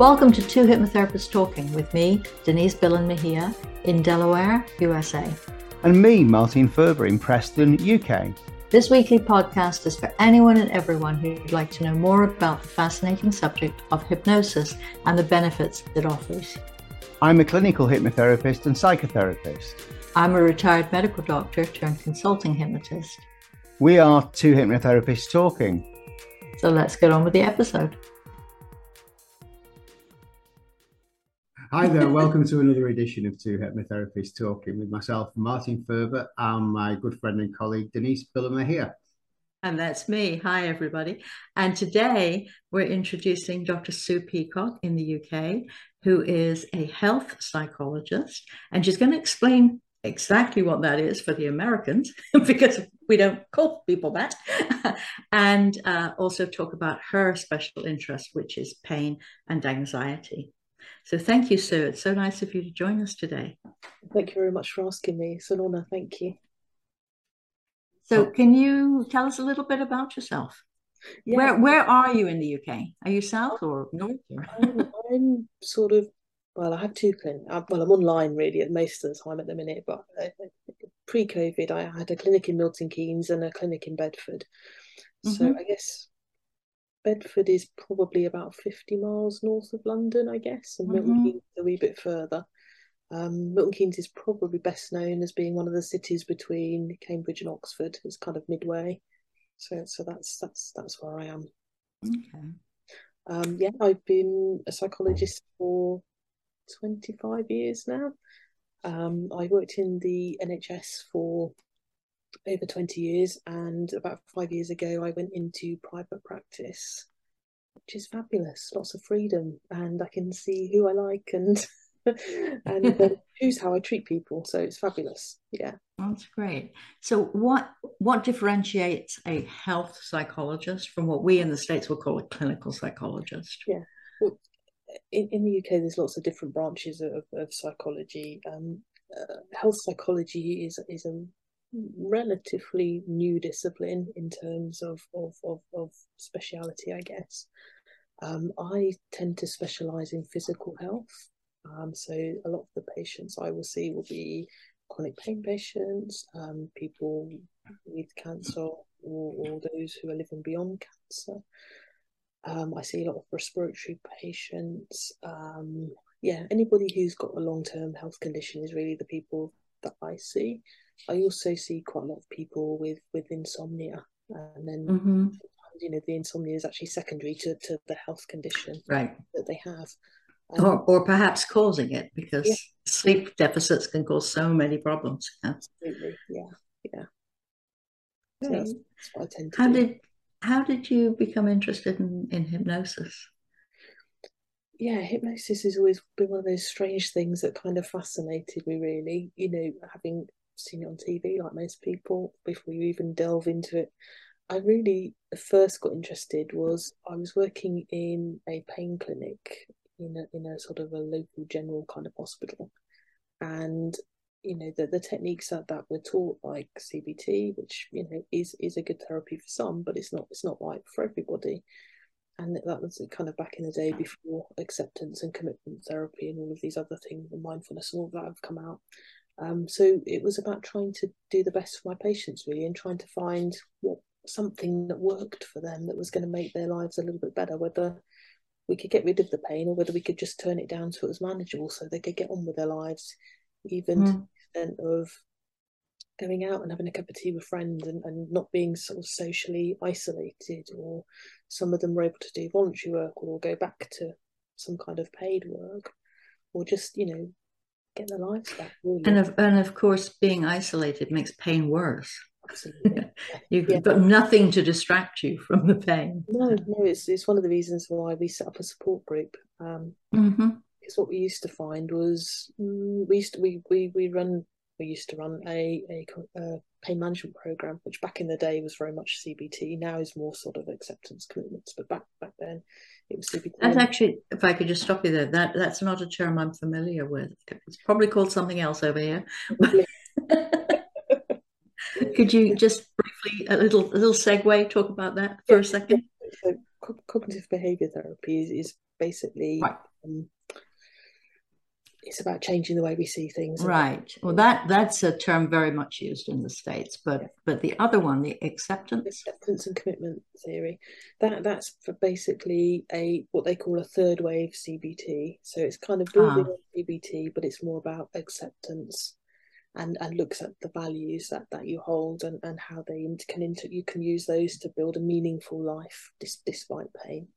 Welcome to Two Hypnotherapists Talking with me, Denise Billen Mejia, in Delaware, USA. And me, Martin Furber, in Preston, UK. This weekly podcast is for anyone and everyone who'd like to know more about the fascinating subject of hypnosis and the benefits it offers. I'm a clinical hypnotherapist and psychotherapist. I'm a retired medical doctor turned consulting hypnotist. We are two hypnotherapists talking. So let's get on with the episode. Hi there, welcome to another edition of Two Hypnotherapists Talking with myself, Martin Furber, and my good friend and colleague, Denise Billen Mejia. And that's me. Hi, everybody. And today we're introducing Dr. Sue Peacock in the UK, who is a health psychologist. And she's going to explain exactly what that is for the Americans, because we don't call people that, and uh, also talk about her special interest, which is pain and anxiety. So thank you, Sue. It's so nice of you to join us today. Thank you very much for asking me. It's an honour. Thank you. So, can you tell us a little bit about yourself? Yeah. Where Where are you in the UK? Are you south or north? Or? I'm, I'm, sort of. Well, I have two clinics. Uh, well, I'm online really at most of the time at the minute. But uh, pre-COVID, I had a clinic in Milton Keynes and a clinic in Bedford. So mm-hmm. I guess Bedford is probably about 50 miles north of London, I guess, and Milton mm-hmm. Keynes a wee bit further. Um, Milton Keynes is probably best known as being one of the cities between Cambridge and Oxford. It's kind of midway, so so that's that's that's where I am. Okay. Um, yeah, I've been a psychologist for 25 years now. Um, I worked in the NHS for over 20 years and about five years ago I went into private practice which is fabulous lots of freedom and I can see who I like and and uh, choose how I treat people so it's fabulous yeah. That's great. So what what differentiates a health psychologist from what we in the states will call a clinical psychologist? Yeah. Well, in, in the UK there's lots of different branches of, of psychology. Um, uh, health psychology is is a relatively new discipline in terms of of of, of speciality, I guess. Um, I tend to specialize in physical health. Um, so a lot of the patients I will see will be chronic pain patients, um, people with cancer, or, or, those who are living beyond cancer. Um, I see a lot of respiratory patients. Um, yeah, anybody who's got a long term health condition is really the people that I see. I also see quite a lot of people with with insomnia, and then mm-hmm. you know the insomnia is actually secondary to, to the health condition right. that they have. Um, or, or perhaps causing it because yeah. sleep deficits can cause so many problems. Absolutely, yeah, yeah. So that's, that's, what I tend to how do. did how did you become interested in, in hypnosis? yeah, hypnosis has always been one of those strange things that kind of fascinated me, really. You know, having seen it on TV like most people before you even delve into it. I really first got interested was I was working in a pain clinic in a, in a sort of a local general kind of hospital, and you know the, the techniques that, that were taught like CBT, which you know is is a good therapy for some, but it's not it's not right for everybody. And that was kind of back in the day before acceptance and commitment therapy and all of these other things, and mindfulness, and all that have come out. Um, so it was about trying to do the best for my patients, really, and trying to find what something that worked for them that was going to make their lives a little bit better. Whether we could get rid of the pain, or whether we could just turn it down so it was manageable, so they could get on with their lives, even mm. to the extent of going out and having a cup of tea with friends and, and not being sort of socially isolated or some of them were able to do voluntary work or go back to some kind of paid work or just you know get their lives back. Really. And of and of course, being isolated makes pain worse. Absolutely. You've yeah. got nothing to distract you from the pain. No, no, it's it's one of the reasons why we set up a support group. Um, mm-hmm. Because what we used to find was mm, we used to we we we run we used to run a, a, a pain management program, which back in the day was very much CBT. Now is more sort of acceptance commitments, but back back then it was CBT. That's actually, if I could just stop you there, that that's not a term I'm familiar with. It's probably called something else over here. could you just briefly a little a little segue talk about that for yeah. a second? So cognitive behavior therapy is, is basically right. um, it's about changing the way we see things. Right. Well, that that's a term very much used in the states, but yeah. but the other one, the acceptance, acceptance and commitment theory, that that's for basically a what they call a third wave CBT. So it's kind of building ah. on CBT, but it's more about acceptance. And, and looks at the values that, that you hold and, and how they can inter- you can use those to build a meaningful life dis- despite pain.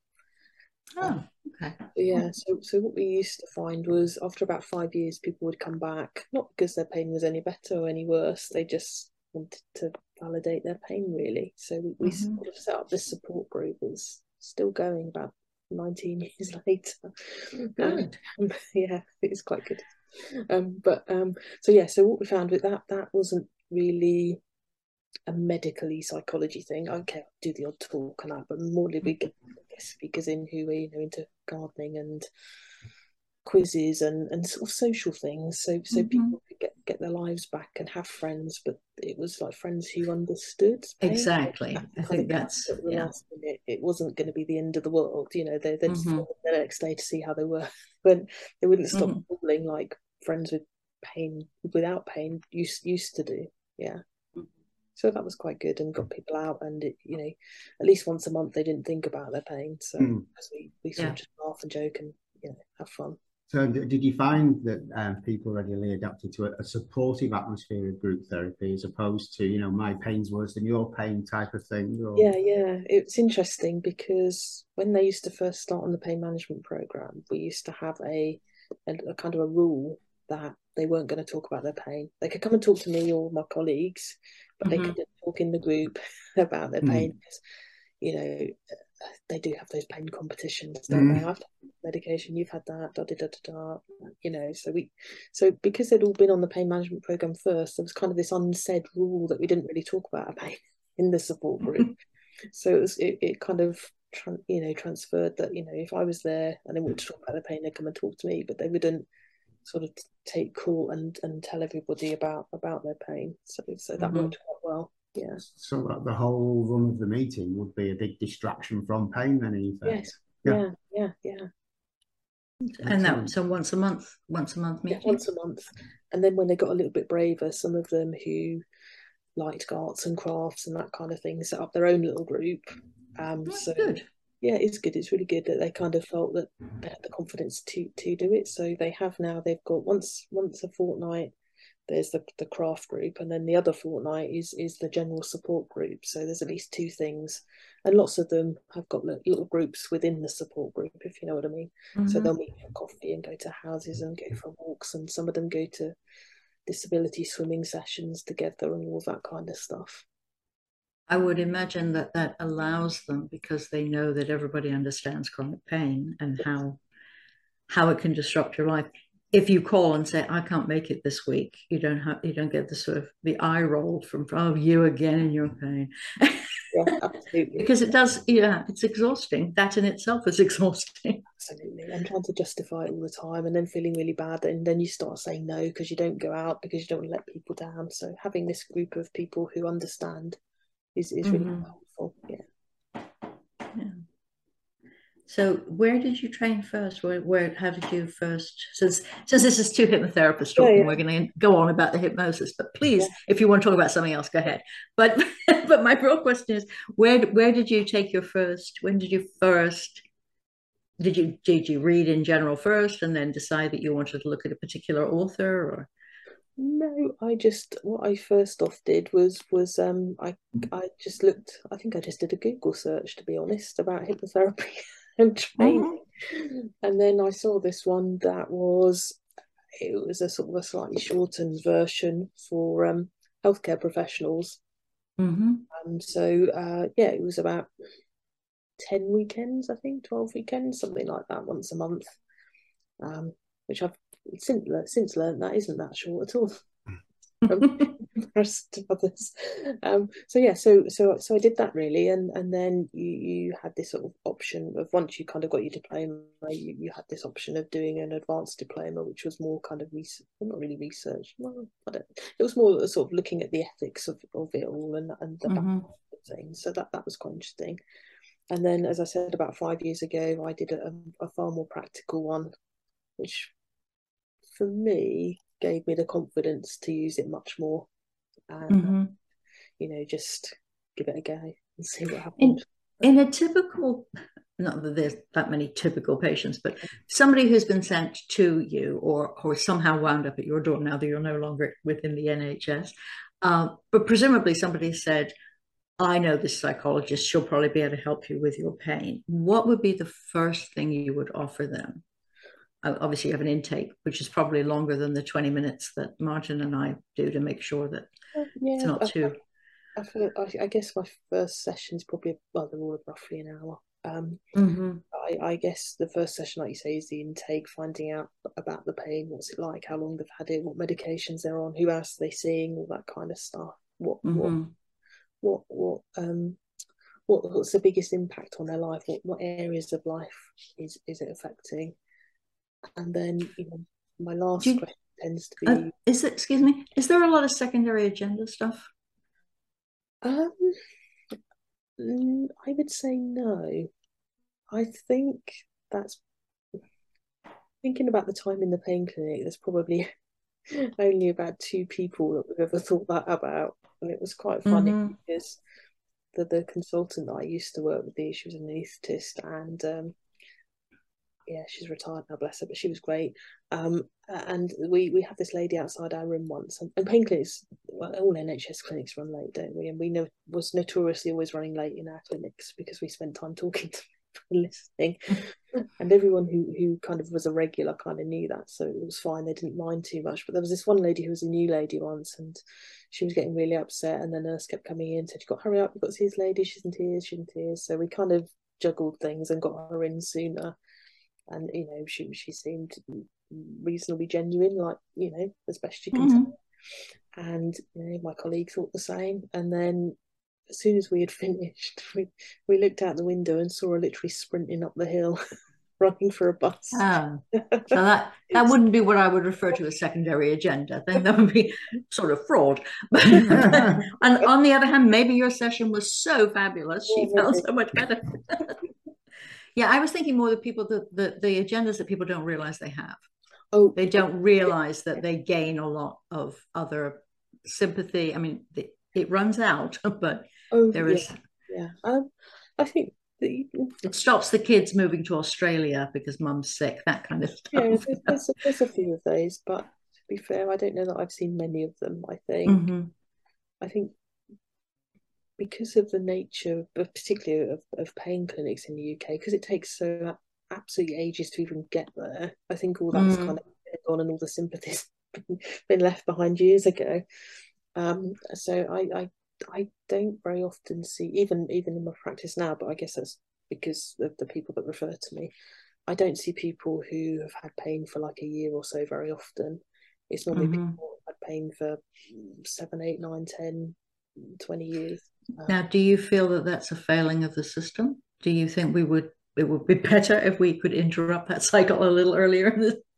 Oh, okay. Yeah, so so what we used to find was after about five years, people would come back not because their pain was any better or any worse. They just wanted to validate their pain, really. So we, we mm-hmm. sort of set up this support group. It's still going about 19 years later. Good. Um, yeah, it's quite good. Um, but um, so yeah, so what we found with that that wasn't really a medically psychology thing. Okay, I'll do the odd talk and that, but more we get speakers in who are you know into gardening and quizzes and and sort of social things so so mm-hmm. people could get get their lives back and have friends but it was like friends who understood exactly i think that's yeah. Minute, it wasn't going to be the end of the world you know they, they'd mm-hmm. the next day to see how they were but they wouldn't stop mm-hmm. like friends with pain without pain used used to do yeah so that was quite good and got people out and it, you know at least once a month they didn't think about their pain so mm. we, we sort yeah. of just laugh and joke and you know have fun so did you find that um, people regularly adapted to a, a, supportive atmosphere of group therapy as opposed to you know my pain's worse than your pain type of thing or... yeah yeah it's interesting because when they used to first start on the pain management program we used to have a, a, a kind of a rule that they weren't going to talk about their pain. They could come and talk to me or my colleagues, but mm-hmm. they couldn't talk in the group about their pain mm. because, you know, they do have those pain competitions, don't mm. they? I've medication, you've had that, da da da da da. You know, so we, so because they'd all been on the pain management program first, there was kind of this unsaid rule that we didn't really talk about our pain in the support group. so it was, it, it kind of you know transferred that you know if I was there and they wanted to talk about the pain, they'd come and talk to me, but they wouldn't sort of take call and and tell everybody about about their pain. So so that mm-hmm. worked quite well. Yeah. So that the whole run of the meeting would be a big distraction from pain then in Yes. Yeah. Yeah. Yeah. yeah. And that so once a month, once a month meeting. Yeah, once a month, and then when they got a little bit braver, some of them who liked arts and crafts and that kind of thing set up their own little group. Um, That's so good yeah, it's good. It's really good that they kind of felt that they had the confidence to to do it. So they have now. They've got once once a fortnight. There's the the craft group, and then the other fortnight is is the general support group. So there's at least two things, and lots of them have got little groups within the support group, if you know what I mean. Mm-hmm. So they'll meet for coffee and go to houses and go for walks, and some of them go to disability swimming sessions together and all that kind of stuff. I would imagine that that allows them because they know that everybody understands chronic pain and how how it can disrupt your life. If you call and say, "I can't make it this week," you don't have you don't get the sort of the eye rolled from "Oh, you again in your pain." yeah, absolutely. because it does, yeah, it's exhausting. That in itself is exhausting. Absolutely, and trying to justify it all the time, and then feeling really bad, and then you start saying no because you don't go out because you don't want to let people down. So having this group of people who understand is, is really mm-hmm. helpful. Yeah. Yeah. So where did you train first? Where, where how did you first since since this is two hypnotherapists talking, yeah, yeah. we're gonna go on about the hypnosis, but please, if you want to talk about something else, go ahead. But but my real question is where where did you take your first when did you first did you did you read in general first and then decide that you wanted to look at a particular author or no, I just what I first off did was was um I I just looked I think I just did a Google search to be honest about hypnotherapy and training. Mm-hmm. And then I saw this one that was it was a sort of a slightly shortened version for um healthcare professionals. Mm-hmm. And so uh yeah, it was about 10 weekends, I think, 12 weekends, something like that, once a month. Um, which I've since since learned that isn't that short at all. to others. Um, so yeah, so so so I did that really, and and then you you had this sort of option of once you kind of got your diploma, you, you had this option of doing an advanced diploma, which was more kind of research, well, not really research. Well, I don't. It was more sort of looking at the ethics of, of it all and and the mm-hmm. things. So that that was quite interesting. and then, as I said, about five years ago, I did a, a far more practical one, which for me gave me the confidence to use it much more and mm-hmm. you know just give it a go and see what happens in, in a typical not that there's that many typical patients but somebody who's been sent to you or or somehow wound up at your door now that you're no longer within the nhs uh, but presumably somebody said I know this psychologist, she'll probably be able to help you with your pain. What would be the first thing you would offer them? Obviously you have an intake, which is probably longer than the 20 minutes that Martin and I do to make sure that uh, yeah, it's not I, too. I, I, feel, I, guess my first session is probably, well, they're all roughly an hour. Um, mm-hmm. I, I, guess the first session, like you say, is the intake, finding out about the pain, what's it like, how long they've had it, what medications they're on, who else are they seeing, all that kind of stuff. What, mm-hmm. what, what, what, um, what, what's the biggest impact on their life? What, what areas of life is is it affecting? And then, you know, my last you, question tends to be: uh, Is it? Excuse me. Is there a lot of secondary agenda stuff? Um, I would say no. I think that's thinking about the time in the pain clinic. There's probably only about two people that we've ever thought that about, and it was quite funny mm-hmm. because the the consultant that I used to work with, the she was an anaesthetist, and um, yeah, she's retired now, bless her, but she was great. Um, and we we had this lady outside our room once, and, and pain clinics, well, all NHS clinics run late, don't we? And we know was notoriously always running late in our clinics because we spent time talking to people, listening, and everyone who who kind of was a regular kind of knew that, so it was fine. They didn't mind too much. But there was this one lady who was a new lady once, and she was getting really upset, and the nurse kept coming in, said, "You got to hurry up, you've got to see this lady. She's in tears. She's in tears." So we kind of juggled things and got her in sooner and you know she she seemed reasonably genuine, like you know as best she can mm-hmm. And you know, my colleague thought the same. And then as soon as we had finished, we we looked out the window and saw her literally sprinting up the hill. running for a bus. Oh, so that that wouldn't be what I would refer to as secondary agenda. Then that would be sort of fraud. and on the other hand, maybe your session was so fabulous, she felt so much better. Yeah, I was thinking more the people the, the the agendas that people don't realize they have. Oh, they don't realize that they gain a lot of other sympathy. I mean, the, it runs out, but oh, there is. Yeah, yeah. Um, I think the, it stops the kids moving to Australia because mum's sick. That kind of stuff. Yeah, there's, there's, a, there's a few of those, but to be fair, I don't know that I've seen many of them. I think. Mm-hmm. I think because of the nature, of, particularly of, of pain clinics in the UK, because it takes so absolutely ages to even get there. I think all that's mm. kind of gone and all the sympathies been left behind years ago. Um, so I, I I don't very often see even even in my practice now, but I guess that's because of the people that refer to me. I don't see people who have had pain for like a year or so very often. It's normally mm-hmm. people who have had pain for seven, eight, nine, ten, 20 years. Now, do you feel that that's a failing of the system? Do you think we would it would be better if we could interrupt that cycle a little earlier?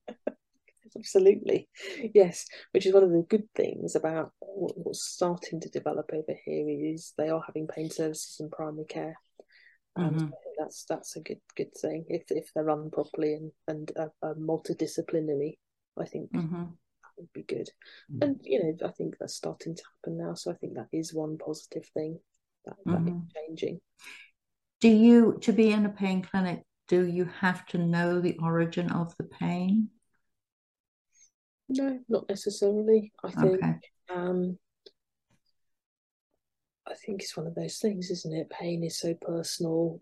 Absolutely, yes. Which is one of the good things about what's starting to develop over here is they are having pain services in primary care. And mm-hmm. that's that's a good good thing if if they're run properly and and uh, multidisciplinary. I think mm-hmm would be good. Mm. And you know, I think that's starting to happen now. So I think that is one positive thing that, that mm-hmm. is changing. Do you to be in a pain clinic? Do you have to know the origin of the pain? No, not necessarily. I think. Okay. Um, I think it's one of those things, isn't it? Pain is so personal.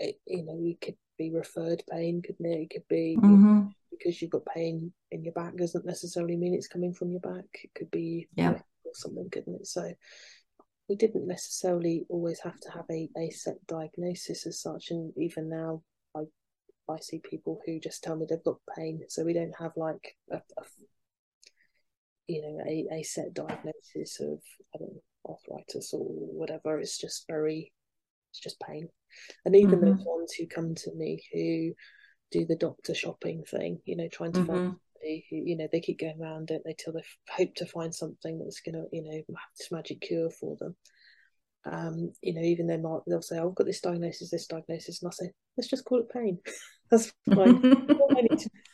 It, you know, you could be referred pain, couldn't it? It could be mm-hmm because you've got pain in your back doesn't necessarily mean it's coming from your back. It could be yeah. or something, couldn't it? So we didn't necessarily always have to have a, a set diagnosis as such. And even now, I I see people who just tell me they've got pain, so we don't have like a, a you know a, a set diagnosis of I don't know, arthritis or whatever. It's just very it's just pain. And even mm-hmm. those ones who come to me who do the doctor shopping thing, you know, trying to mm-hmm. find somebody who, you know, they keep going around, don't they, till they hope to find something that's going to, you know, have this magic cure for them. Um, you know, even they might they'll say, oh, "I've got this diagnosis, this diagnosis," and I say, "Let's just call it pain." That's fine.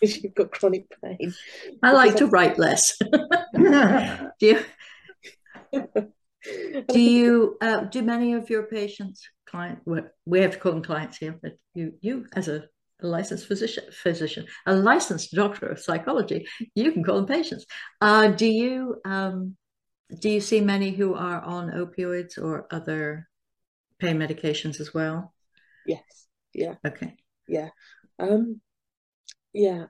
if you've got chronic pain. I like to write less. do you? do you uh, do many of your patients client we have to call them clients here but you you as a, a licensed physician physician a licensed doctor of psychology you can call them patients. Uh, do you um, do you see many who are on opioids or other pain medications as well? Yes. Yeah. Okay. Yeah. Um yeah.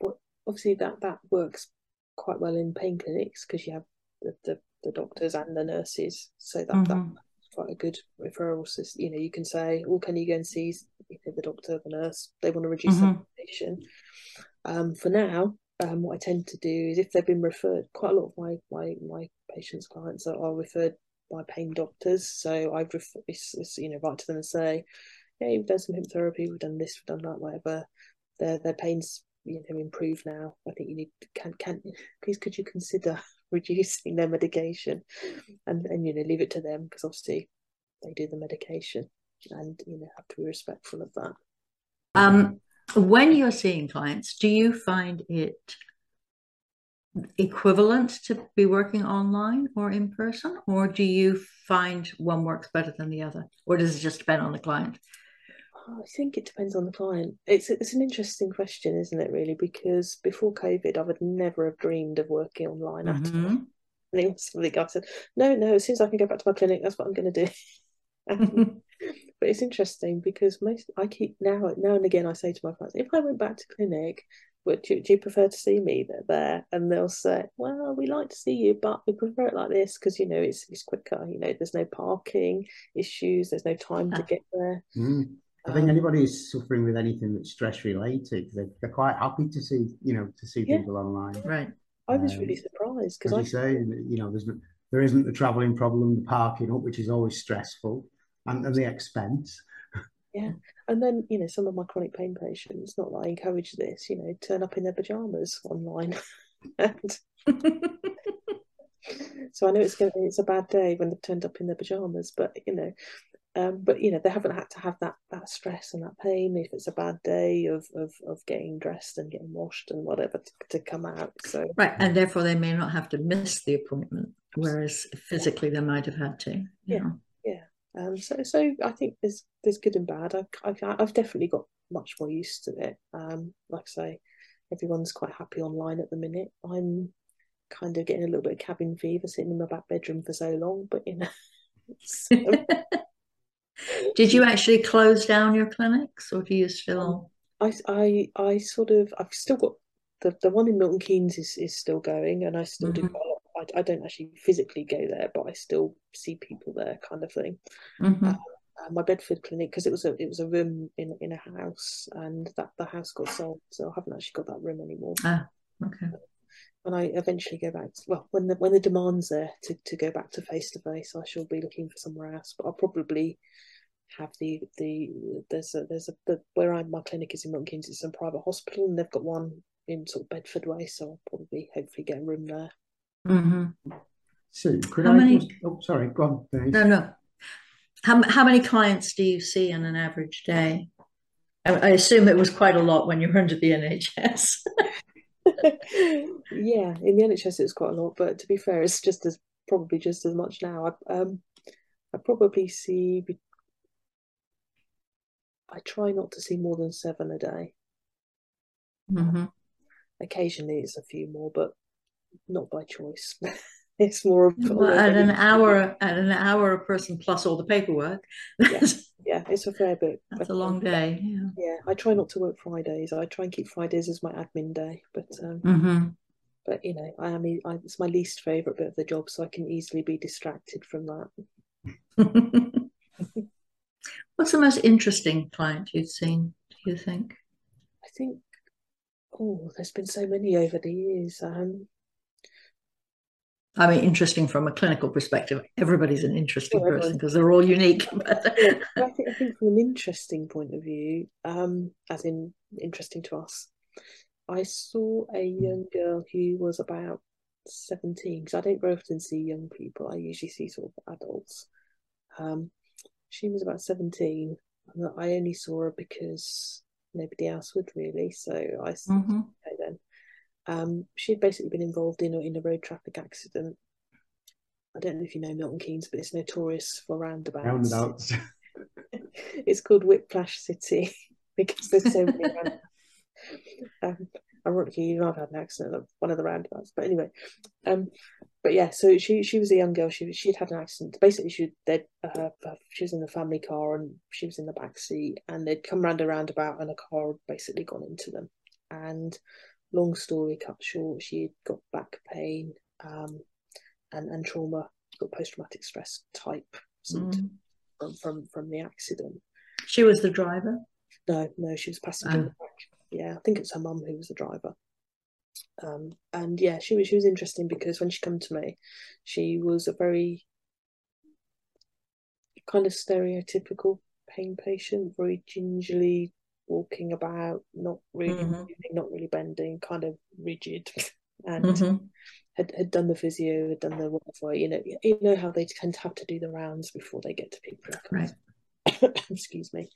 Well obviously that that works quite well in pain clinics because you have the, the the doctors and the nurses. So that, mm-hmm. that's quite a good referral system. You know, you can say, "Well, can you go and see you know, the doctor, the nurse? They want to reduce mm-hmm. medication." Um, for now, um, what I tend to do is if they've been referred, quite a lot of my my my patients, clients are, are referred by pain doctors. So I've refer, you know write to them and say, "Yeah, we've done some hypnotherapy, we've done this, we've done that, whatever." Their their pains you know improved now. I think you need can can please could you consider reducing their medication and and you know leave it to them because obviously they do the medication and you know have to be respectful of that. Um when you're seeing clients do you find it equivalent to be working online or in person or do you find one works better than the other or does it just depend on the client I think it depends on the client. It's it's an interesting question, isn't it? Really, because before COVID, I would never have dreamed of working online mm-hmm. at all. And it was something I said, no, no. As soon as I can go back to my clinic, that's what I'm going to do. but it's interesting because most I keep now now and again I say to my clients, if I went back to clinic, would you, do you prefer to see me there? And they'll say, well, we like to see you, but we prefer it like this because you know it's it's quicker. You know, there's no parking issues, there's no time to get there. Mm. I think um, anybody who's suffering with anything that's stress related, they're, they're quite happy to see, you know, to see yeah. people online. Right. I was um, really surprised because I you say, you know, there's there isn't the travelling problem, the parking up, which is always stressful, and, and the expense. Yeah, and then you know, some of my chronic pain patients, not that I encourage this, you know, turn up in their pajamas online, and so I know it's gonna be it's a bad day when they've turned up in their pajamas, but you know, um, but you know they haven't had to have that that stress and that pain. If it's a bad day of of, of getting dressed and getting washed and whatever to, to come out so. Right and therefore they may not have to miss the appointment whereas physically they might have had to yeah know. yeah. Um so so i think there's there's good and bad. I've, I've, I've definitely got much more used to it. Um like i say everyone's quite happy online at the minute. I'm kind of getting a little bit of cabin fever sitting in my back bedroom for so long but you know so, did you actually close down your clinics, or do you still? I I I sort of I've still got the the one in Milton Keynes is is still going, and I still mm-hmm. do. I, I don't actually physically go there, but I still see people there, kind of thing. Mm-hmm. Uh, uh, my Bedford clinic because it was a it was a room in in a house, and that the house got sold, so I haven't actually got that room anymore. Ah, okay. When I eventually go back, to, well, when the when the demand's there to, to go back to face to face, I shall be looking for somewhere else. But I'll probably have the the there's a there's a the, where I'm my clinic is in Milton Keynes. It's a private hospital, and they've got one in sort of Bedford way. So I'll probably hopefully get a room there. Mm-hmm. So could how I? Many, just, oh, sorry, go on. Denise. No, no. How how many clients do you see in an average day? I, I assume it was quite a lot when you were under the NHS. yeah, in the NHS it was quite a lot, but to be fair, it's just as probably just as much now. I, um, I probably see I try not to see more than seven a day. Mm-hmm. Occasionally, it's a few more, but not by choice. it's more of well, at an hour at an hour a person plus all the paperwork. yeah, yeah, it's a fair bit. That's a long day. Yeah. yeah, I try not to work Fridays. I try and keep Fridays as my admin day, but um, mm-hmm. but you know, I am I, it's my least favorite bit of the job, so I can easily be distracted from that. What's the most interesting client you've seen, do you think? I think, oh, there's been so many over the years. Um, I mean, interesting from a clinical perspective. Everybody's an interesting person because they're all unique. yeah, I, think, I think from an interesting point of view, um, as in interesting to us, I saw a young girl who was about 17, because I don't very often see young people. I usually see sort of adults. Um, she was about 17. And I only saw her because nobody else would really. So I said, Mm-hmm. okay then. Um, she'd basically been involved in a, in a road traffic accident. I don't know if you know Milton Keynes, but it's notorious for roundabouts. Roundabouts. it's called Whiplash City because there's so many roundabouts. Um, ironically, you know, I've had an accident at one of the roundabouts, but anyway, um, but yeah, so she she was a young girl. She she'd had an accident. Basically, she they uh, she was in the family car and she was in the back seat, and they'd come round a roundabout and a car had basically gone into them. And long story cut short, she had got back pain, um, and and trauma, got post traumatic stress type symptoms Mm. from, from from the accident. She was the driver. No, no, she was passenger back. Yeah, I think it's her mum who was the driver. Um, and yeah, she was she was interesting because when she came to me, she was a very kind of stereotypical pain patient, very gingerly walking about, not really Mhm. moving, not really bending, kind of rigid, and Mhm. had, had done the physio, had done the whatever. You know, you know how they tend to have to do the rounds before they get to people. Right. excuse me.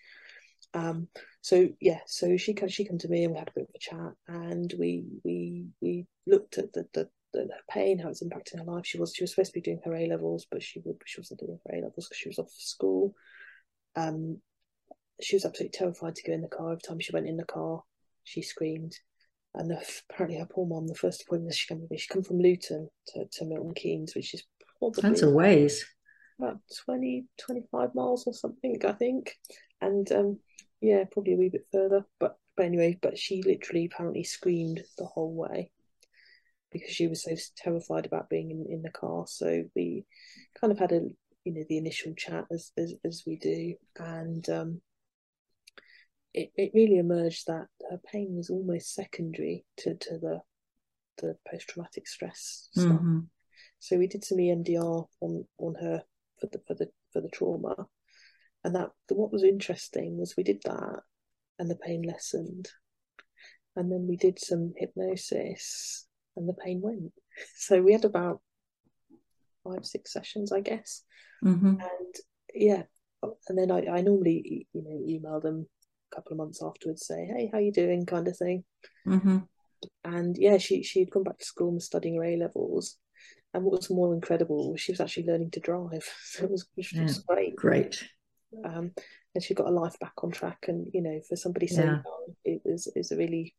Um, so yeah, so she she came to me and we had a bit of a chat, and we we we looked at the the, the her pain, how it's impacting her life. She was she was supposed to be doing her A levels, but she would she wasn't doing her A levels because she was off school. Um, she was absolutely terrified to go in the car. Every time she went in the car, she screamed. And the, apparently, her poor mum, the first appointment she came with me, she come from Luton to, to Milton Keynes, which is probably That's a ways. about 20, 25 miles or something, I think. And um, yeah, probably a wee bit further. But, but anyway, but she literally apparently screamed the whole way because she was so terrified about being in, in the car. So we kind of had a you know the initial chat as as, as we do, and um, it it really emerged that her pain was almost secondary to to the the post traumatic stress stuff. Mhm. So we did some EMDR on on her for the for the for the trauma, and that what was interesting was we did that, and the pain lessened, and then we did some hypnosis, and the pain went. So we had about five six sessions, I guess, Mhm. and yeah, and then I I normally you know email them a couple of months afterwards, say hey how you doing kind of thing, Mhm. and yeah she she had gone back to school and was studying her A levels. And what was more incredible was she was actually learning to drive. So it was, which was great. Great. Um, and she got her life back on track. And, you know, for somebody so Yeah. young, it was, it was a really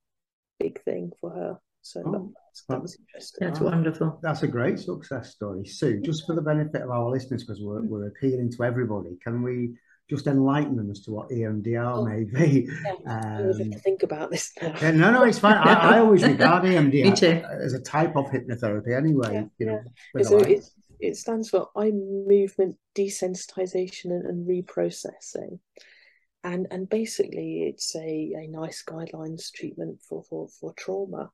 big thing for her. So that, Oh, that well, was interesting. That's Wow. wonderful. That's a great success story. Sue, just for the benefit of our listeners, because we're, we're appealing to everybody, can we just enlighten them as to what EMDR Oh, may be? Yeah, I always have Um, to think about this now. yeah, no, no, it's fine. I, I always regard EMDR as a type of hypnotherapy anyway. Yeah, you know, yeah. with So a light. It, it stands for eye movement desensitization and, and reprocessing. And and basically it's a, a NICE guidelines treatment for, for, for trauma.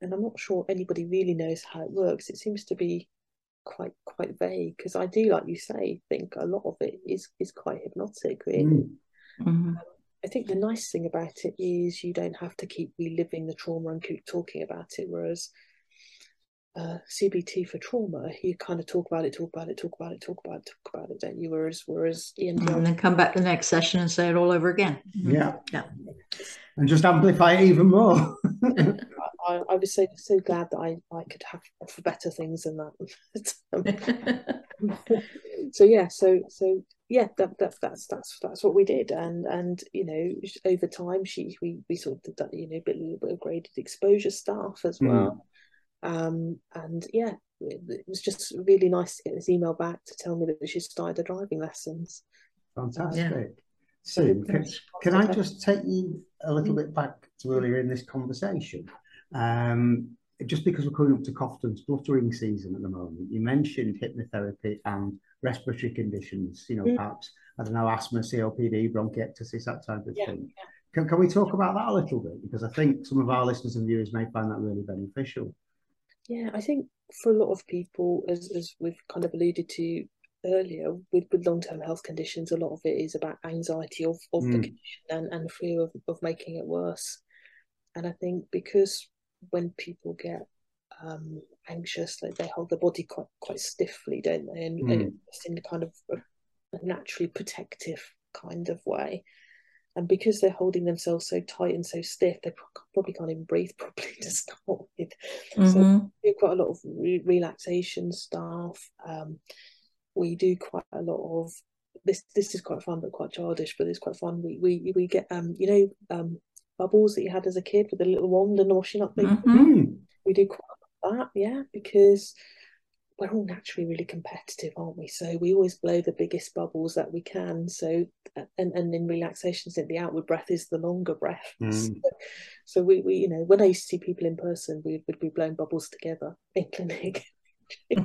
And I'm not sure anybody really knows how it works. It seems to be quite quite vague because I do, like you say, think a lot of it is is quite hypnotic, really. Mm. Mhm. I think the nice thing about it is you don't have to keep reliving the trauma and keep talking about it. Whereas uh, CBT for trauma, you kind of talk about it, talk about it, talk about it, talk about it, talk about it, don't you? Whereas, whereas EMDR, And then come back the next session and say it all over again. Mhm. Yeah. Yeah. And just amplify it even more. I, I was so so glad that I, I could have for better things than that. So yeah, so so yeah, that, that that's that's that's what we did, and and you know over time she we we sort of did that you know a bit a little bit of graded exposure stuff as Mm. Well, um and yeah, it, it was just really nice to get this email back to tell me that she started her driving lessons. Fantastic. Sue, can, can I just take you a little bit back to earlier in this conversation? Um, just because we're coming up to cough and spluttering season at the moment, you mentioned hypnotherapy and respiratory conditions, you know, Mm. perhaps, I don't know, asthma, COPD, bronchiectasis, that type of Yeah, thing. Can, can we talk about that a little bit? Because I think some of our listeners and viewers may find that really beneficial. Yeah, I think for a lot of people, as as we've kind of alluded to earlier, with, with long term health conditions, a lot of it is about anxiety of, of the Mm. condition and, and fear of, of making it worse. And I think because when people get um, anxious, like they hold their body quite quite stiffly, don't they? And, and Mm. it's in the kind of a, naturally protective kind of way. And because they're holding themselves so tight and so stiff, they probably can't even breathe properly to start with. Mm-hmm. So we do quite a lot of re- relaxation stuff. Um, we do quite a lot of this. This is quite fun, but quite childish. But it's quite fun. We we we get um you know um bubbles that you had as a kid with a little wand and washing up. Mm-hmm. We do quite a lot of that, yeah, because we're all naturally really competitive, aren't we? So we always blow the biggest bubbles that we can. So and and in relaxation, the outward breath is the longer breath. Mm. So, so, we we you know when I used to see people in person, we would be blowing bubbles together in clinic.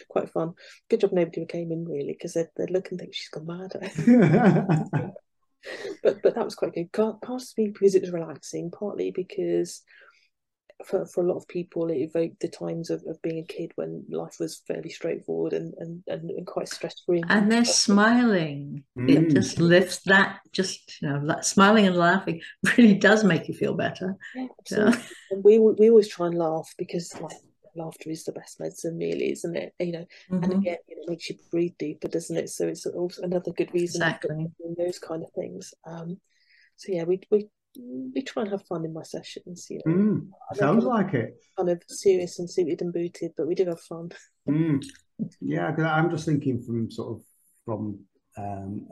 quite fun. Good job nobody came in really because they'd, they'd look and think she's gone mad. but but that was quite good. Partly because it was relaxing, partly because for, for a lot of people it evoked the times of, of being a kid when life was fairly straightforward and and, and quite stress free. And they're smiling. Mm. It just lifts that just you know that smiling and laughing really does make you feel better. Yeah, absolutely. Yeah. And we we always try and laugh because like laughter is the best medicine, really, isn't it? You know, mm-hmm. and again, you know, makes you breathe deeper, doesn't it? So it's also another good reason exactly. for doing those kind of things. Um, so yeah, we we we try and have fun in my sessions. You know, mm, sounds like it. Kind of serious and suited and booted, but we do have fun. mm. Yeah, because I'm just thinking from sort of from um,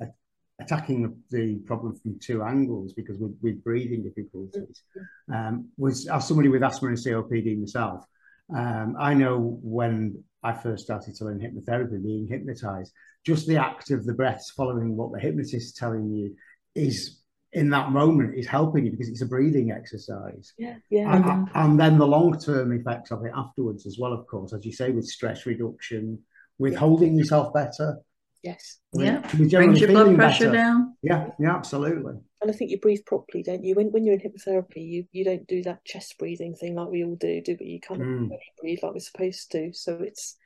attacking the problem from two angles because with, with breathing difficulties. Mm-hmm. Um, was as somebody with asthma and COPD myself, um, I know when I first started to learn hypnotherapy, being hypnotized, just the act of the breaths following what the hypnotist is telling you is in that moment is helping you because it's a breathing exercise. Yeah, yeah. And, and then the long term effects of it afterwards as well, of course, as you say, with stress reduction, with yeah. holding yourself better. Yes. yeah. Brings your blood pressure better. down. Yeah, yeah, absolutely. And I think you breathe properly, don't you? When when you're in hypnotherapy, you, you don't do that chest breathing thing like we all do, do but you kind of mm. breathe like we're supposed to. So it's it,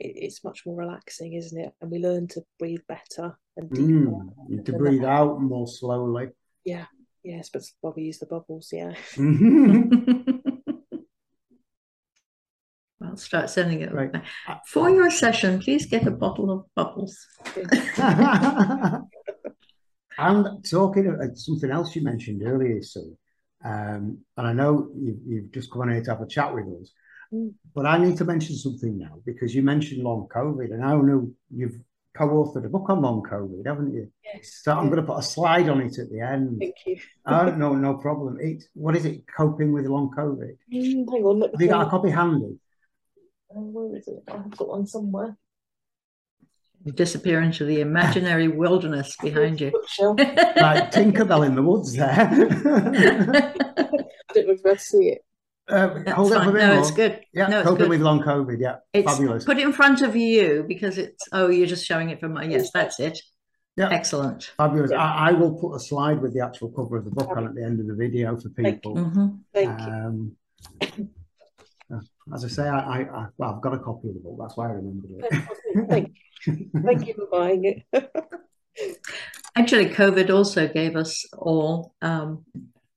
it's much more relaxing, isn't it? And we learn to breathe better and deeper. Mm. to breathe that. out more slowly. Yeah. Yes, but Bobby use the bubbles, yeah. I'll start sending it. Right. Now. For your session, please get a bottle of bubbles. and talking of uh, something else you mentioned earlier, Sue, um, and I know you've, you've, just come on here to have a chat with us, mm. but I need to mention something now because you mentioned long COVID, and I know you've co-authored a book on long COVID, haven't you? Yes. So I'm going to put a slide on it at the end. Thank you. oh no, no problem. It, what is it? Coping with long COVID. Mm, hang on. Have you got a copy handy? Uh, where is it? I've got one somewhere. You disappear into the imaginary wilderness behind you. like Tinkerbell in the woods there. I don't know if I see it. Uh, hold up no, it's good. Yeah, no, coping with long COVID. Yeah, it's fabulous. Put it in front of you because it's. Oh, you're just showing it from my. Yes, that's it. Yeah, excellent. Fabulous. Yeah. I, I, will put a slide with the actual cover of the book on at the end of the video for people. Thank you. Thank um, you. As I say, I, I, I, well, I've got a copy of the book. That's why I remembered it. Thank you. Thank you for buying it. Actually, COVID also gave us all um,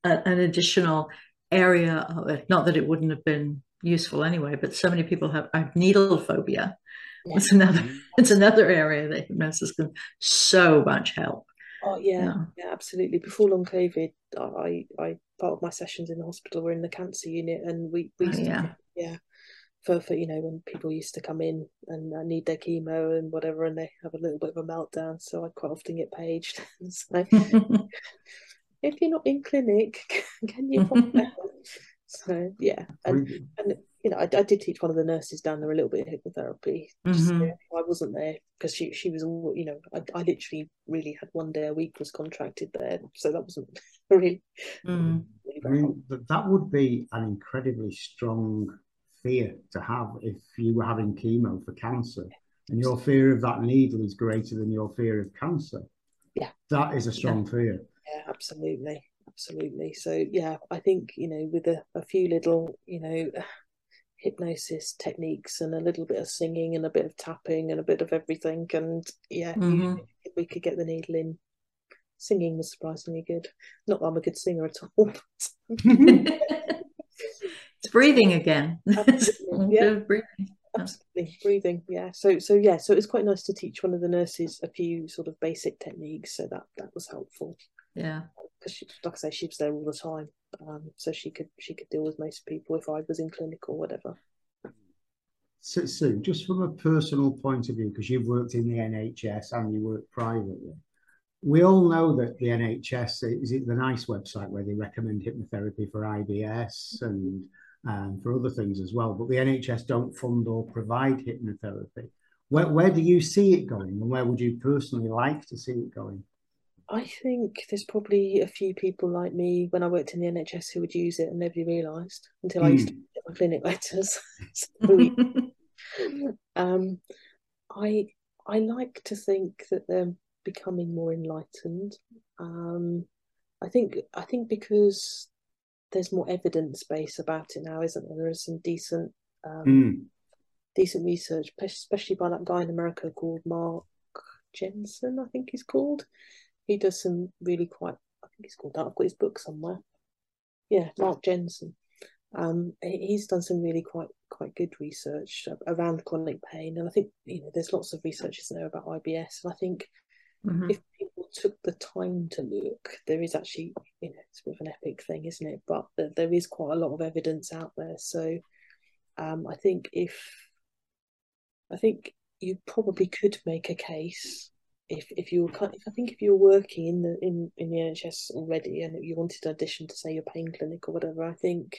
a, an additional area of it. Not that it wouldn't have been useful anyway, but so many people have, have needle phobia. Yeah. It's another it's another area that hypnosis can so much help. Oh yeah, yeah, yeah, absolutely. Before long COVID, I I part of my sessions in the hospital were in the cancer unit, and we we oh, yeah yeah for for you know when people used to come in and uh, need their chemo and whatever, and they have a little bit of a meltdown. So I quite often get paged. so if you're not in clinic, can you pop So yeah, and and you know, I, I, did teach one of the nurses down there a little bit of hypnotherapy. Mm-hmm. I wasn't there because she she was all you know. I, I literally really had one day a week was contracted there, so that wasn't really. Mm. really I mean, that would be an incredibly strong fear to have if you were having chemo for cancer, and your fear of that needle is greater than your fear of cancer. Yeah, that is a strong yeah. fear. Yeah, absolutely, absolutely. So yeah, I think you know with a, a few little you know hypnosis techniques and a little bit of singing and a bit of tapping and a bit of everything. And yeah, mm-hmm. we could get the needle in. Singing was surprisingly good. Not that I'm a good singer at all. it's breathing again. yeah. breathing. absolutely breathing yeah so so yeah so it was quite nice to teach one of the nurses a few sort of basic techniques so that that was helpful yeah because like i say she was there all the time um, so she could she could deal with most people if i was in clinic or whatever so, so just from a personal point of view because you've worked in the nhs and you work privately we all know that the nhs is it the NICE website where they recommend hypnotherapy for ibs and um, for other things as well. But the NHS don't fund or provide hypnotherapy. Where, where do you see it going and where would you personally like to see it going? I think there's probably a few people like me when I worked in the NHS who would use it and nobody realised until mm. I used to hmm. get my clinic letters. um, I I like to think that they're becoming more enlightened. Um, I think I think because there's more evidence base about it now, isn't there? There is some decent um, mm. decent research, especially by that guy in America called Mark Jensen, I think he's called. He does some really quite. I think he's called that. I've got his book somewhere. Yeah, Mark Jensen. Um, he's done some really quite quite good research around chronic pain, and I think you know there's lots of research there about IBS, and I think mm-hmm. if people took the time to look, there is actually, you know, it's a bit of an epic thing, isn't it? But there is quite a lot of evidence out there. So um, I think if, I think you probably could make a case if if you were if I think if you were working in the in in the NHS already and you wanted to audition to say your pain clinic or whatever, I think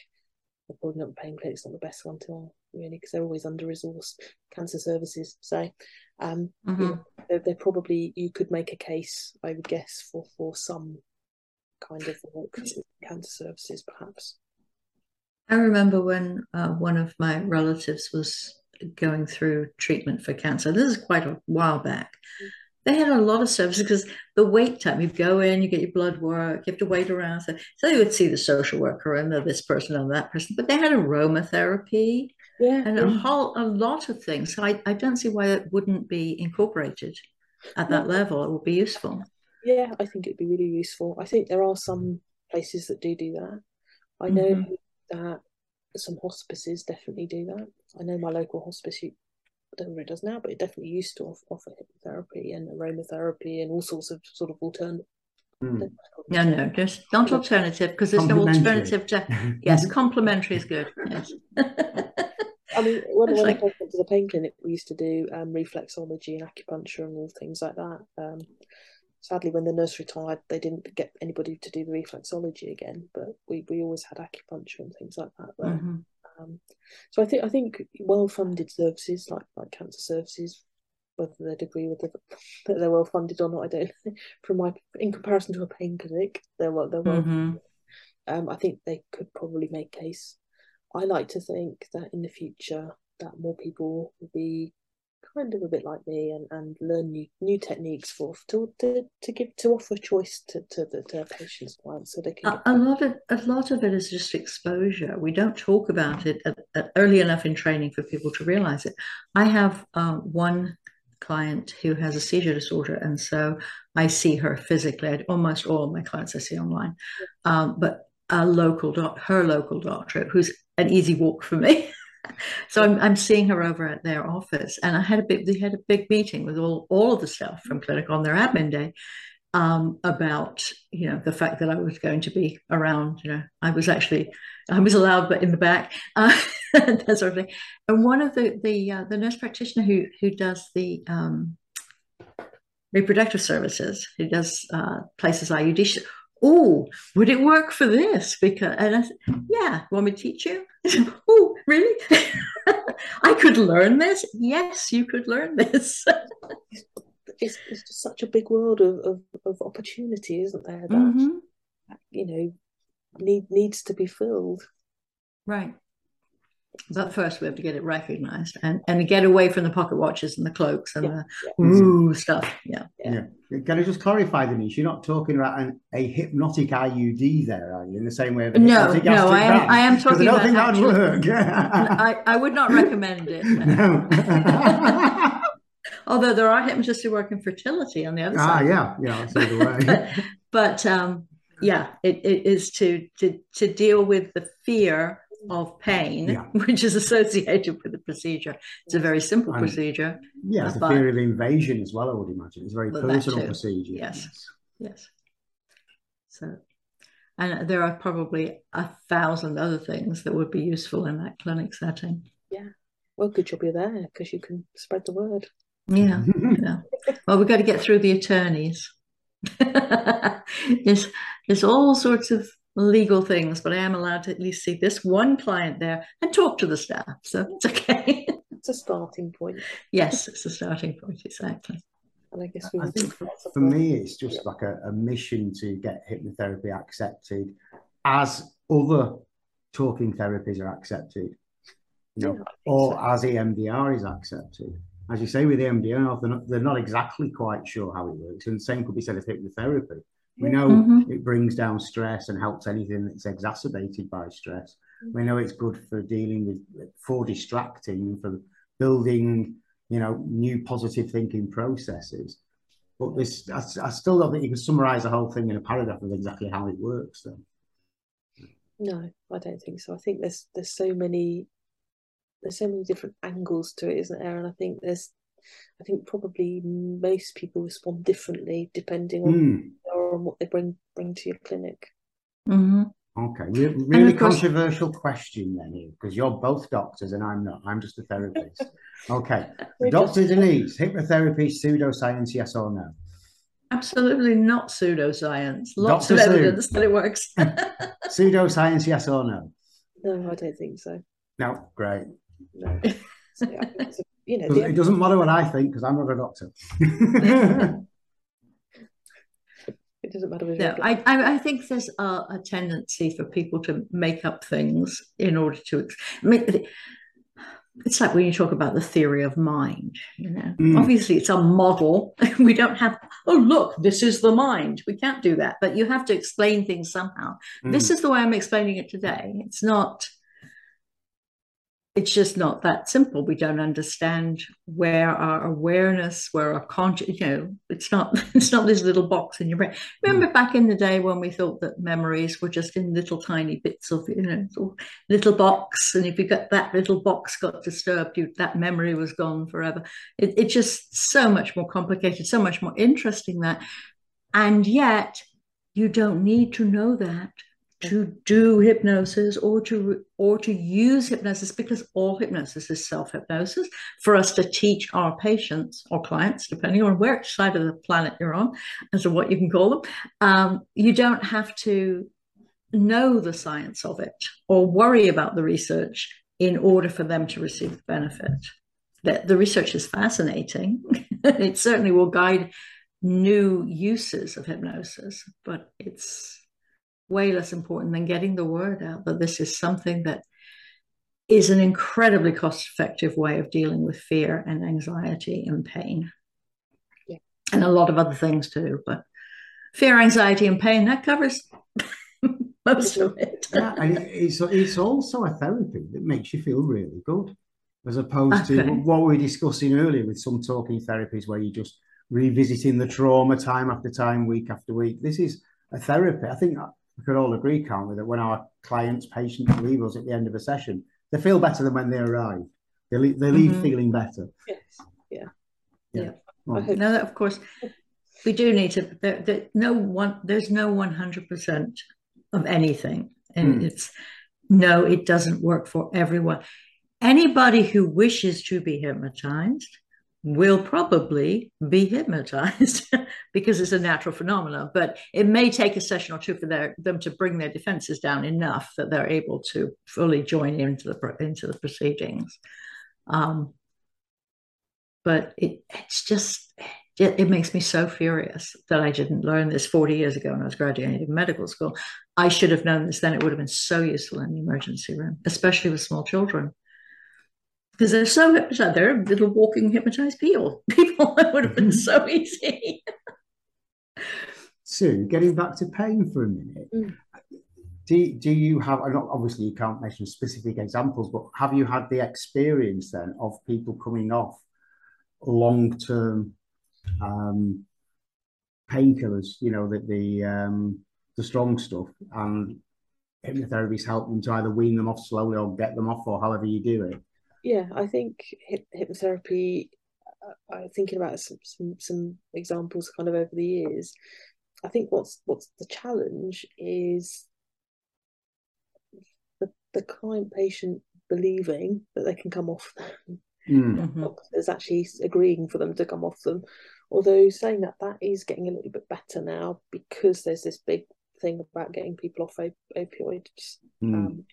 probably not the pain clinic's not the best one to really because they're always under resourced cancer services. So um, mm-hmm. you know, they're, they're, probably you could make a case, I would guess, for for some kind of work cancer services, perhaps. I remember when uh, one of my relatives was going through treatment for cancer. This is quite a while back. Mm-hmm they had a lot of services because the wait time, you go in, you get your blood work, you have to wait around. So, so you would see the social worker and the, this person and that person, but they had aromatherapy yeah, and yeah. a whole, a lot of things. So I, I don't see why it wouldn't be incorporated at that level. It would be useful. Yeah, I think it'd be really useful. I think there are some places that do do that. I know mm-hmm. that some hospices definitely do that. I know my local hospice I don't know it does now, but it definitely used to offer hypnotherapy and aromatherapy and all sorts of sort of alternative. Mm. No, no, just not alternative because there's no alternative to. Yes, complementary is good. Yes. I mean, when, when like... I went to the pain clinic, we used to do um, reflexology and acupuncture and all things like that. Um, sadly, when the nurse retired, they didn't get anybody to do the reflexology again, but we, we always had acupuncture and things like that. Mm-hmm. Um, so I think I think well funded services like like cancer services, whether they'd agree with the, that they're well funded or not, I don't. know. From my in comparison to a pain clinic, they're well they're well. Mm-hmm. Um, I think they could probably make case. I like to think that in the future that more people will be kind of a bit like me and, and learn new new techniques for to to, to give to offer choice to, to the to patients clients so they can a, a, lot of a lot of it is just exposure. We don't talk about it at, at early enough in training for people to realize it. I have uh, one client who has a seizure disorder and so i see her physically. Almost all of my clients i see online. Um, but a local doc her local doctor who's an easy walk for me so I'm, I'm seeing her over at their office and i had a big they had a big meeting with all, all of the staff from clinic on their admin day um, about you know the fact that i was going to be around you know i was actually i was allowed but in the back uh, that sort of thing. And one of the the uh, the nurse practitioner who who does the um, reproductive services who does uh, places iud oh, would it work for this? Because and I said, yeah, want me to teach you? oh, really? I could learn this. Yes, you could learn this. it's, it's just such a big world of, of, of opportunity, isn't there? That mm-hmm. you know need needs to be filled. Right. But first, we have to get it recognized and, and get away from the pocket watches and the cloaks and yeah, the yeah. ooh stuff. Yeah. yeah. yeah. Can I just clarify, Denise? You're not talking about an, a hypnotic IUD there, are you? In the same way of no, no, I am, I am talking I don't about. think that would work. I, I would not recommend it. No. Although there are hypnotists who work in fertility on the other ah, side. Ah, yeah, yeah, the way. but um, yeah, it, it is to to to deal with the fear of pain, Yeah. which is associated with the procedure. It's a very simple And- procedure. Yeah, it's a fear of invasion as well, I would imagine. It's a very personal procedure. Yes. Yes. So, and there are probably a thousand other things that would be useful in that clinic setting. Yeah. Well, good job you're there because you can spread the word. Yeah. yeah. Well, we've got to get through the attorneys. there's there's all sorts of legal things, but I am allowed to at least see this one client there and talk to the staff, so it's okay. It's a starting point, yes, it's a starting point exactly. and I guess we I think for, for me, it's just like a, a mission to get hypnotherapy accepted as other talking therapies are accepted, you know, Yeah, or so. as EMDR is accepted. As you say with EMDR, they're not, they're not exactly quite sure how it works, and the same could be said of hypnotherapy. We know Mhm. it brings down stress and helps anything that's exacerbated by stress. We know it's good for dealing with for distracting, for building, you know, new positive thinking processes. But this, I, I still don't think you can summarize the whole thing in a paragraph of exactly how it works. Though. No, I don't think so. I think there's there's so many there's so many different angles to it, isn't there? And I think there's I think probably most people respond differently depending on Hmm. Or what they bring bring to your clinic. Mhm. Okay, Re- really of course- controversial question then, here, because you're both doctors and I'm not. I'm just a therapist. Okay, Dr. just- Denise, hypnotherapy, pseudoscience, yes or no? Absolutely not pseudoscience. Lots Dr. of Sue. evidence that it works. Pseudoscience, yes or no? No, I don't think so. No, great. No. So, I think you know, the, It doesn't matter what I think because I'm not a doctor. it doesn't matter if No, I, I, I think there's a, a tendency for people to make up things in order to. ex- I mean, it's like when you talk about the theory of mind. You know, Mm. obviously it's a model. we don't have. Oh, look, this is the mind. We can't do that. But you have to explain things somehow. This is the way I'm explaining it today. It's not. It's just not that simple. We don't understand where our awareness, where our conscious, you know, it's not. It's not this little box in your brain. Remember mm. back in the day when we thought that memories were just in little tiny bits of, you know, little, little box, and if you got that little box got disturbed, you, that memory was gone forever. It, it's just so much more complicated, so much more interesting that, and yet you don't need to know that to do hypnosis or to or to use hypnosis because all hypnosis is self-hypnosis for us to teach our patients or clients depending on which side of the planet you're on as to what you can call them um, you don't have to know the science of it or worry about the research in order for them to receive the benefit. That the research is fascinating. It certainly will guide new uses of hypnosis but it's way less important than getting the word out that this is something that is an incredibly cost effective way of dealing with fear and anxiety and pain. Yeah. And a lot of other things too. But fear, anxiety, and pain, that covers most of it. yeah, and it's it's also a therapy that makes you feel really good, as opposed to what we were discussing earlier with some talking therapies where you're just revisiting the trauma time after time, week after week. This is a therapy. I think we could all agree, can't we, that when our clients, patients leave us at the end of a session, they feel better than when they arrive. They leave, they leave Mhm. feeling better. yes, yeah. Yeah. Well, I hope No, of course, we do need to. There, there, no one, there's no one hundred percent of anything, and Hmm. it's no, it doesn't work for everyone. Anybody who wishes to be hypnotized will probably be hypnotized because it's a natural phenomenon. But it may take a session or two for their, them to bring their defenses down enough that they're able to fully join into the into the proceedings. Um, but it, it's just it, it makes me so furious that I didn't learn this 40 years ago when I was graduating medical school. I should have known this then. It would have been so useful in the emergency room, especially with small children. Because they're so hypnotized. They're little walking hypnotized people. People it would have been so easy. Sue, getting back to pain for a minute, Mm. do, do you have, obviously you can't mention specific examples, but have you had the experience then of people coming off long-term um, painkillers, you know, the, the, um, the strong stuff, and hypnotherapies help them to either wean them off slowly or get them off, or however you do it? Yeah, I think hypnotherapy. Uh, I'm thinking about some, some some examples kind of over the years. I think what's what's the challenge is the the client patient believing that they can come off them. Mm. Mm-hmm. Doctors actually agreeing for them to come off them. Although saying that that is getting a little bit better now because there's this big thing about getting people off op- opioids. Mm. Um,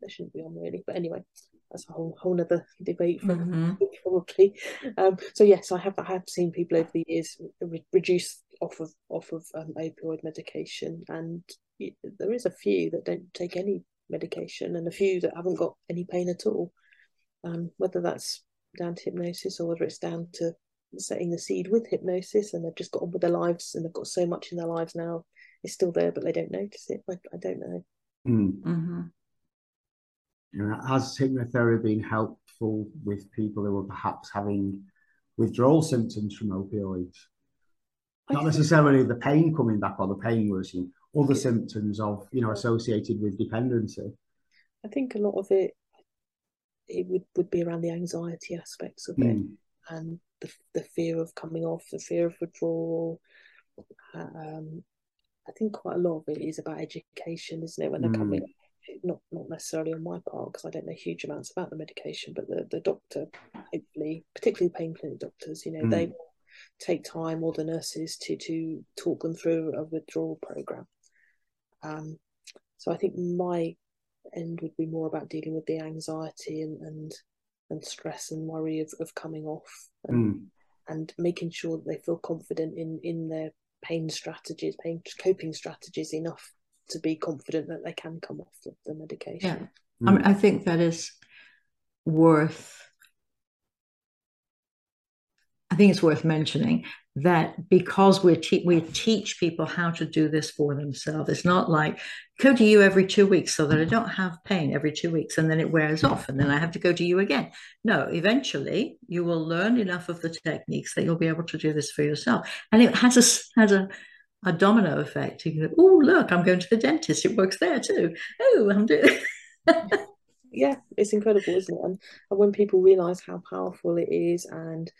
they shouldn't be on really, but anyway, that's a whole whole other debate for mm-hmm. probably. Um, so yes, I have I have seen people over the years re- reduce off of off of um, opioid medication, and there is a few that don't take any medication, and a few that haven't got any pain at all. Um, whether that's down to hypnosis or whether it's down to setting the seed with hypnosis and they've just got on with their lives and they've got so much in their lives now it's still there but they don't notice it i, I don't know has hypnotherapy been helpful with people who are perhaps having withdrawal symptoms from opioids not necessarily the pain coming back or the pain worsening other symptoms of you know associated with dependency i think a lot of it it would, would be around the anxiety aspects of mm. it and the, the fear of coming off, the fear of withdrawal. Um, I think quite a lot of it is about education, isn't it? When they're mm. coming, not not necessarily on my part because I don't know huge amounts about the medication, but the, the doctor, hopefully, particularly pain clinic doctors, you know, mm. they will take time or the nurses to to talk them through a withdrawal program. Um, so I think my end would be more about dealing with the anxiety and and, and stress and worry of, of coming off and, mm. and making sure that they feel confident in in their pain strategies, pain coping strategies enough to be confident that they can come off the, the medication. Yeah, mm. I mean, I think that is worth. I think it's worth mentioning that because we te- we teach people how to do this for themselves, it's not like go to you every two weeks so that I don't have pain every two weeks and then it wears off and then I have to go to you again. No, eventually you will learn enough of the techniques that you'll be able to do this for yourself, and it has a has a a domino effect. You go, oh look, I'm going to the dentist. It works there too. Oh, I'm doing. yeah, it's incredible, isn't it? And, and when people realise how powerful it is and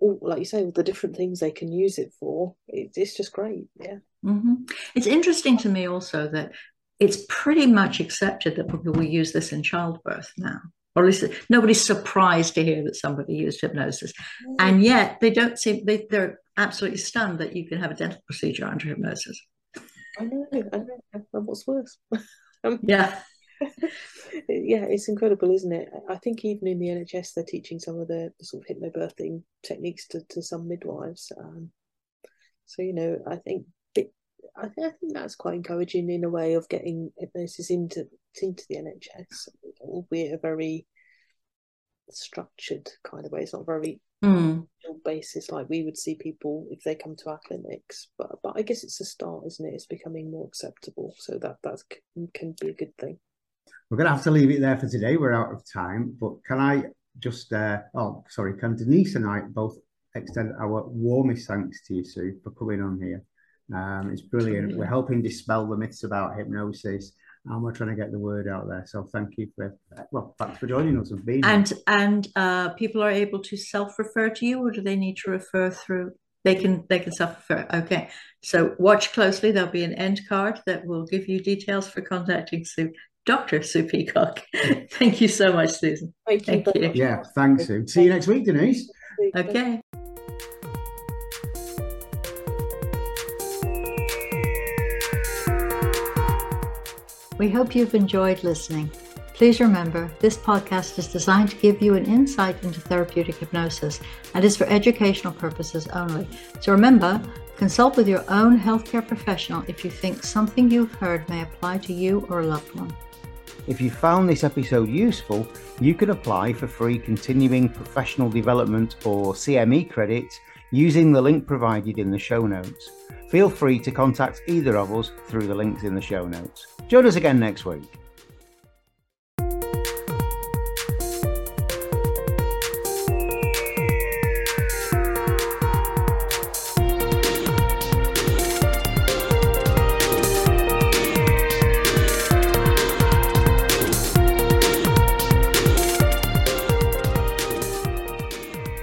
all, like you say, all the different things they can use it for. It, it's just great. Yeah. Mm-hmm. It's interesting to me also that it's pretty much accepted that people will use this in childbirth now. Or at least nobody's surprised to hear that somebody used hypnosis. Mm-hmm. And yet they don't seem, they, they're absolutely stunned that you can have a dental procedure under hypnosis. I know, I know. What's worse? um, yeah. yeah, it's incredible, isn't it? I think even in the NHS, they're teaching some of the, the sort of hypnobirthing techniques to, to some midwives. Um, so you know, I think I, think, I think that's quite encouraging in a way of getting hypnosis into into the NHS, albeit a very structured kind of way. It's not very mm. basis like we would see people if they come to our clinics. But but I guess it's a start, isn't it? It's becoming more acceptable, so that that can, can be a good thing. We're going to have to leave it there for today. We're out of time. But can I just, uh, oh, sorry, can Denise and I both extend our warmest thanks to you, Sue, for coming on here. Um, it's brilliant. We're helping dispel the myths about hypnosis and we're trying to get the word out there. So thank you for, well, thanks for joining us and being And, here. and uh, people are able to self-refer to you or do they need to refer through? They can they can self-refer. Okay. So watch closely. There'll be an end card that will give you details for contacting Sue. Dr. Sue Peacock. Thank you so much, Susan. Thank you. Thank you. Yeah, thanks, Sue. See you next week, Denise. Okay. We hope you've enjoyed listening. Please remember, this podcast is designed to give you an insight into therapeutic hypnosis and is for educational purposes only. So remember, consult with your own healthcare professional if you think something you've heard may apply to you or a loved one. If you found this episode useful, you can apply for free continuing professional development or CME credits using the link provided in the show notes. Feel free to contact either of us through the links in the show notes. Join us again next week.